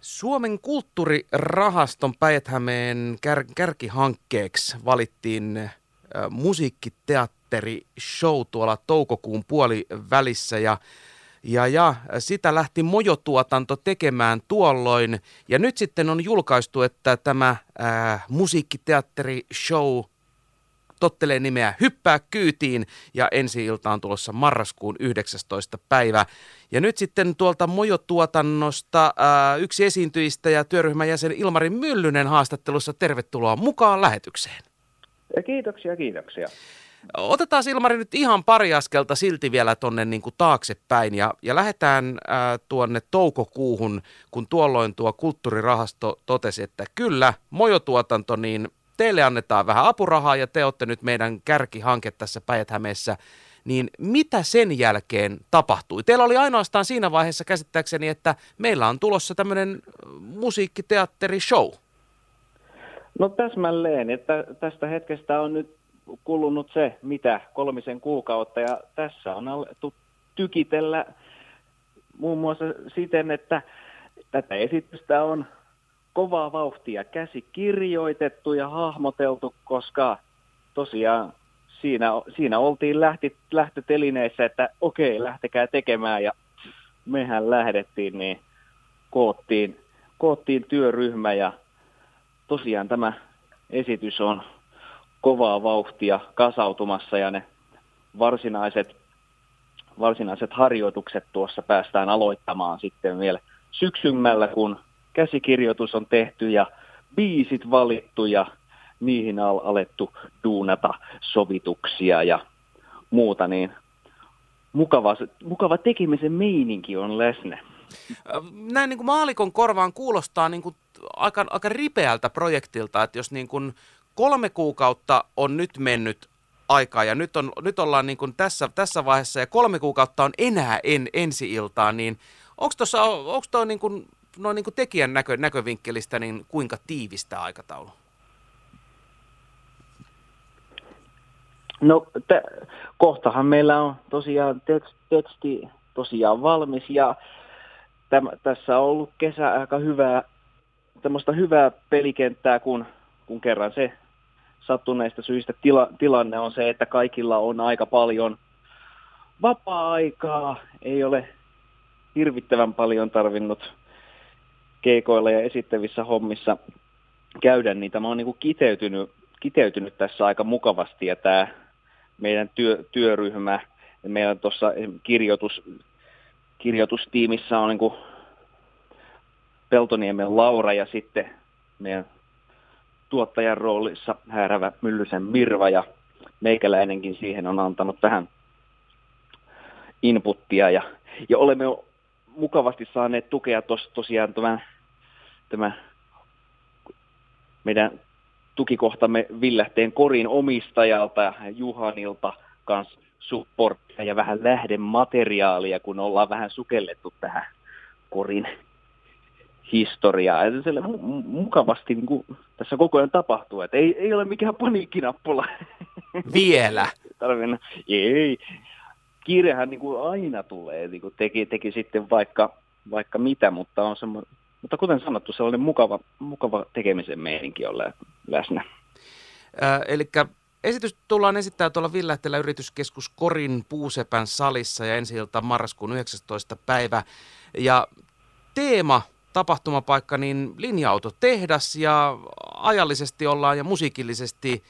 Suomen kulttuurirahaston Päijät-Hämeen kär, kärkihankkeeksi valittiin äh, musiikkiteatteri-show tuolla toukokuun puolivälissä ja ja, ja sitä lähti Mojotuotanto tekemään tuolloin. Ja nyt sitten on julkaistu, että tämä ää, musiikkiteatteri-show tottelee nimeä Hyppää kyytiin ja ensi ilta on tulossa marraskuun 19. päivä. Ja nyt sitten tuolta Mojotuotannosta ää, yksi esiintyjistä ja työryhmän jäsen Ilmari Myllynen haastattelussa. Tervetuloa mukaan lähetykseen. Kiitoksia, kiitoksia. Otetaan Ilmari nyt ihan pari askelta silti vielä tuonne niin kuin taaksepäin ja, ja lähdetään ää, tuonne toukokuuhun, kun tuolloin tuo kulttuurirahasto totesi, että kyllä, mojotuotanto, niin teille annetaan vähän apurahaa ja te olette nyt meidän kärkihanke tässä päijät niin mitä sen jälkeen tapahtui? Teillä oli ainoastaan siinä vaiheessa käsittääkseni, että meillä on tulossa tämmöinen musiikkiteatterishow. No täsmälleen, että tästä hetkestä on nyt kulunut se, mitä kolmisen kuukautta, ja tässä on alettu tykitellä muun muassa siten, että tätä esitystä on kovaa vauhtia käsi kirjoitettu ja hahmoteltu, koska tosiaan siinä, siinä oltiin lähti, lähtötelineissä, että okei, lähtekää tekemään. Ja mehän lähdettiin, niin koottiin, koottiin työryhmä ja tosiaan tämä esitys on kovaa vauhtia kasautumassa ja ne varsinaiset, varsinaiset harjoitukset tuossa päästään aloittamaan sitten vielä syksymällä, kun käsikirjoitus on tehty ja biisit valittu ja niihin on alettu duunata sovituksia ja muuta, niin mukava, mukava tekemisen meininki on läsnä. Näin niin kuin maalikon korvaan kuulostaa niin kuin aika, aika ripeältä projektilta, että jos niin kuin kolme kuukautta on nyt mennyt aikaa ja nyt, on, nyt ollaan niin kuin tässä, tässä vaiheessa ja kolme kuukautta on enää en, ensi iltaa, niin onko tuo niin kuin, noin niin kuin tekijän näkö, näkövinkkelistä niin kuinka tiivistä aikataulu? No t- kohtahan meillä on tosiaan teksti, teksti tosiaan valmis ja täm, tässä on ollut kesä aika hyvää, tämmöistä hyvää pelikenttää, kun, kun kerran se sattuneista syistä tila, tilanne on se, että kaikilla on aika paljon vapaa-aikaa, ei ole hirvittävän paljon tarvinnut keikoilla ja esittävissä hommissa käydä, niin tämä on niin kuin kiteytynyt, kiteytynyt tässä aika mukavasti. Ja tämä meidän työ, työryhmä, meillä tuossa kirjoitus, kirjoitustiimissä on niin kuin Peltoniemen Laura ja sitten meidän tuottajan roolissa häärävä Myllysen Mirva ja meikäläinenkin siihen on antanut tähän inputtia. Ja, ja olemme mukavasti saaneet tukea tos, tosiaan tämän, tämä meidän tukikohtamme Villähteen korin omistajalta Juhanilta kanssa supporttia ja vähän lähdemateriaalia, kun ollaan vähän sukellettu tähän korin historiaa. Ja se mukavasti niin kuin, tässä koko ajan tapahtuu, että ei, ei ole mikään paniikkinappula. Vielä? Tarvinnut. Ei. Kiirehän niin kuin aina tulee, niin kuin teki, teki sitten vaikka, vaikka mitä, mutta on semmo, mutta kuten sanottu, sellainen mukava, mukava tekemisen meininki on läsnä. Äh, eli esitys tullaan esittämään tuolla Villähtellä yrityskeskus Korin Puusepän salissa ja ensi ilta marraskuun 19. päivä. Ja teema tapahtumapaikka, niin linja-autotehdas ja ajallisesti ollaan ja musiikillisesti eh,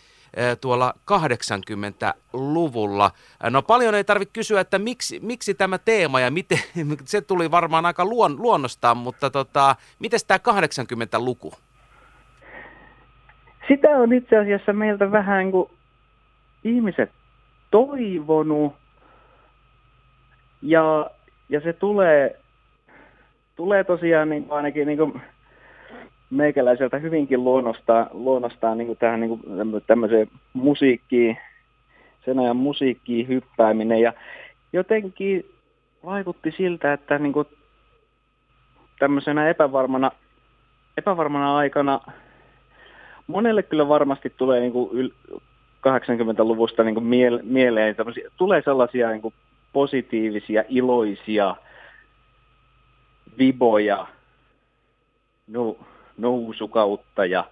tuolla 80-luvulla. No paljon ei tarvitse kysyä, että miksi, miksi tämä teema ja miten, se tuli varmaan aika luon, luonnostaan, mutta tota, miten tämä 80-luku? Sitä on itse asiassa meiltä vähän kuin ihmiset toivonut ja, ja se tulee tulee tosiaan niin ainakin niin kuin meikäläiseltä hyvinkin luonnostaan, luonnostaan niin tähän niin tämmöiseen musiikkiin, sen ajan musiikkiin hyppääminen. Ja jotenkin vaikutti siltä, että niin kuin tämmöisenä epävarmana, epävarmana aikana monelle kyllä varmasti tulee niin kuin yl- 80-luvusta niin kuin mieleen, tulee sellaisia niin kuin positiivisia, iloisia – viboja nousukautta ja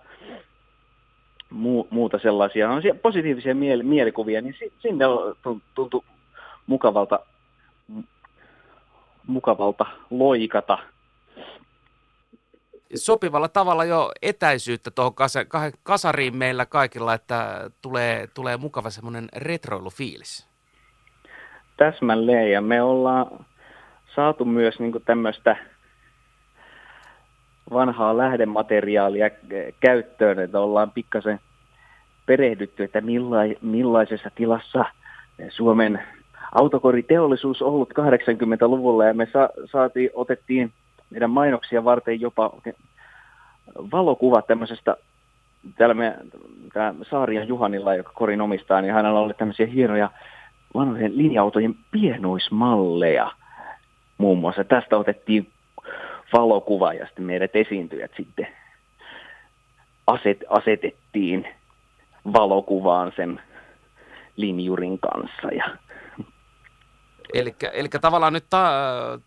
muuta sellaisia on positiivisia mielikuvia, niin sinne tuntui mukavalta, mukavalta loikata. Sopivalla tavalla jo etäisyyttä tuohon kasariin meillä kaikilla, että tulee, tulee mukava semmoinen retroilufiilis. Täsmälleen, ja me ollaan saatu myös niin tämmöistä vanhaa lähdemateriaalia käyttöön, että ollaan pikkasen perehdytty, että millaisessa tilassa Suomen autokoriteollisuus ollut 80-luvulla ja me sa- saatiin, otettiin meidän mainoksia varten jopa valokuvat tämmöisestä, täällä me, tämä Saarian Juhanilla, joka korin omistaa, niin hänellä oli tämmöisiä hienoja vanhojen linja-autojen pienoismalleja muun muassa. Tästä otettiin valokuva ja sitten meidät esiintyjät sitten aset, asetettiin valokuvaan sen linjurin kanssa. Ja... Eli tavallaan nyt ta,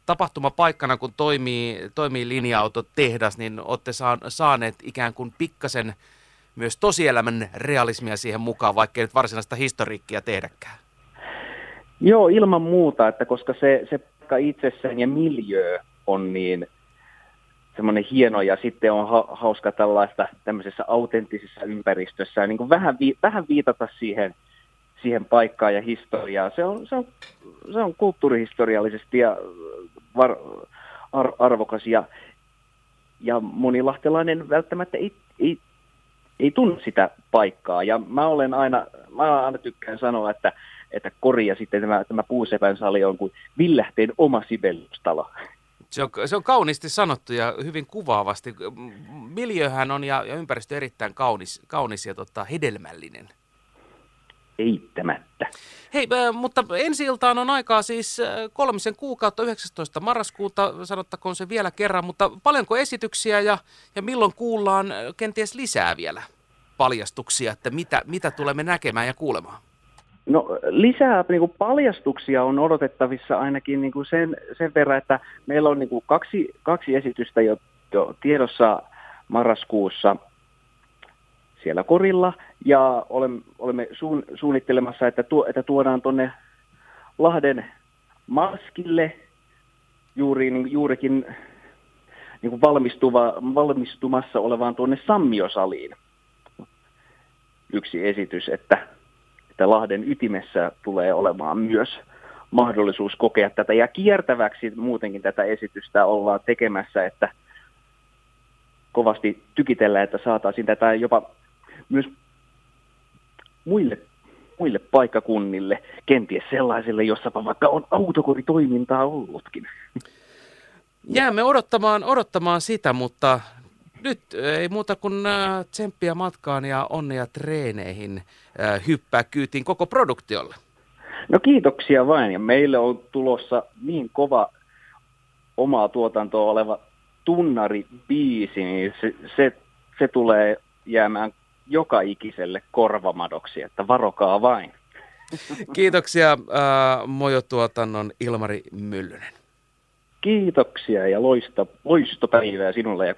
tapahtumapaikkana, kun toimii, toimii linja-autotehdas, niin olette saaneet ikään kuin pikkasen myös tosielämän realismia siihen mukaan, vaikka nyt varsinaista historiikkia tehdäkään. Joo, ilman muuta, että koska se, se paikka itsessään ja miljö on niin semmoinen hieno ja sitten on ha- hauska tällaista tämmöisessä autenttisessa ympäristössä niin kuin vähän, vi- vähän viitata siihen, siihen paikkaan ja historiaan. Se on, se on, se on kulttuurihistoriallisesti ja var- ar- arvokas ja, ja monilahtelainen välttämättä ei, ei, ei tunne sitä paikkaa. Ja mä olen aina, mä aina tykkään sanoa, että, että kori ja sitten tämä, tämä puusepän sali on kuin Villähteen oma Sibeliustalo. Se on, se on kauniisti sanottu ja hyvin kuvaavasti. Miljöhän on ja, ja ympäristö erittäin kaunis, kaunis ja tota, hedelmällinen. Eittämättä. Hei, mutta ensi iltaan on aikaa siis kolmisen kuukautta, 19. marraskuuta, sanottakoon se vielä kerran, mutta paljonko esityksiä ja, ja milloin kuullaan kenties lisää vielä paljastuksia, että mitä, mitä tulemme näkemään ja kuulemaan? No lisää niin kuin paljastuksia on odotettavissa ainakin niin kuin sen, sen verran, että meillä on niin kuin kaksi, kaksi esitystä jo, jo tiedossa marraskuussa siellä korilla. Ja olemme, olemme suun, suunnittelemassa, että, tuo, että tuodaan tuonne Lahden maskille juuri, niin, juurikin niin kuin valmistuva, valmistumassa olevaan tuonne Sammiosaliin. Yksi esitys, että että Lahden ytimessä tulee olemaan myös mahdollisuus kokea tätä. Ja kiertäväksi muutenkin tätä esitystä ollaan tekemässä, että kovasti tykitellään, että saataisiin tätä jopa myös muille, muille paikkakunnille, kenties sellaisille, jossa vaikka on autokoritoimintaa ollutkin. Jäämme odottamaan, odottamaan sitä, mutta nyt ei muuta kuin äh, tsemppiä matkaan ja onnea treeneihin äh, hyppää kyytiin koko produktiolle. No kiitoksia vain ja meille on tulossa niin kova omaa tuotantoa oleva tunnari biisi, niin se, se, se tulee jäämään joka ikiselle korvamadoksi, että varokaa vain. Kiitoksia äh, Mojo-tuotannon Ilmari Myllynen. Kiitoksia ja loista, loistopäivää sinulle ja